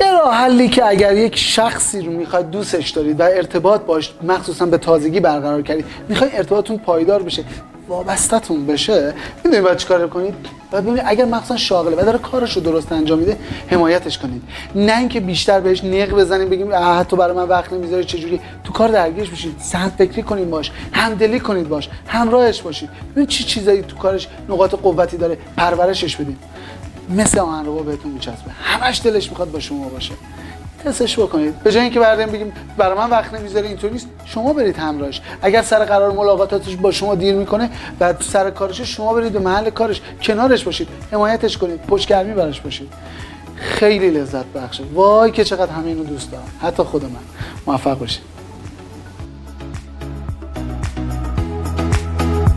راه حلی که اگر یک شخصی رو می‌خواید دوستش دارید و ارتباط باش مخصوصا به تازگی برقرار کردید می‌خواید ارتباطتون پایدار بشه وابستتون بشه می‌دونید باید چیکار کنید؟ و ببینید اگر مخصوصا شاغله و داره کارش رو درست انجام میده حمایتش کنید. نه اینکه بیشتر بهش نق بزنیم بگیم تو برای من وقت نمی‌ذاری چجوری؟ تو کار درگیرش بشید سنت فکری کنید باش همدلی کنید باش همراهش باشید. ببین چی چیزایی تو کارش نقاط قوتی داره پرورشش بدید مثل آهنربا بهتون میچسبه. همش دلش می‌خواد با شما باشه. تستش بکنید. به جای اینکه برداریم بگیم برای من وقت نمی‌ذاره اینطور نیست. شما برید همراهش. اگر سر قرار ملاقاتاتش با شما دیر می‌کنه بعد سر کارش شما برید به محل کارش. کنارش باشید. حمایتش کنید. پشتگرمی براش باشید. خیلی لذت بخشه. وای که چقدر همه اینو دوست دارم حتی خود من. موفق باشید.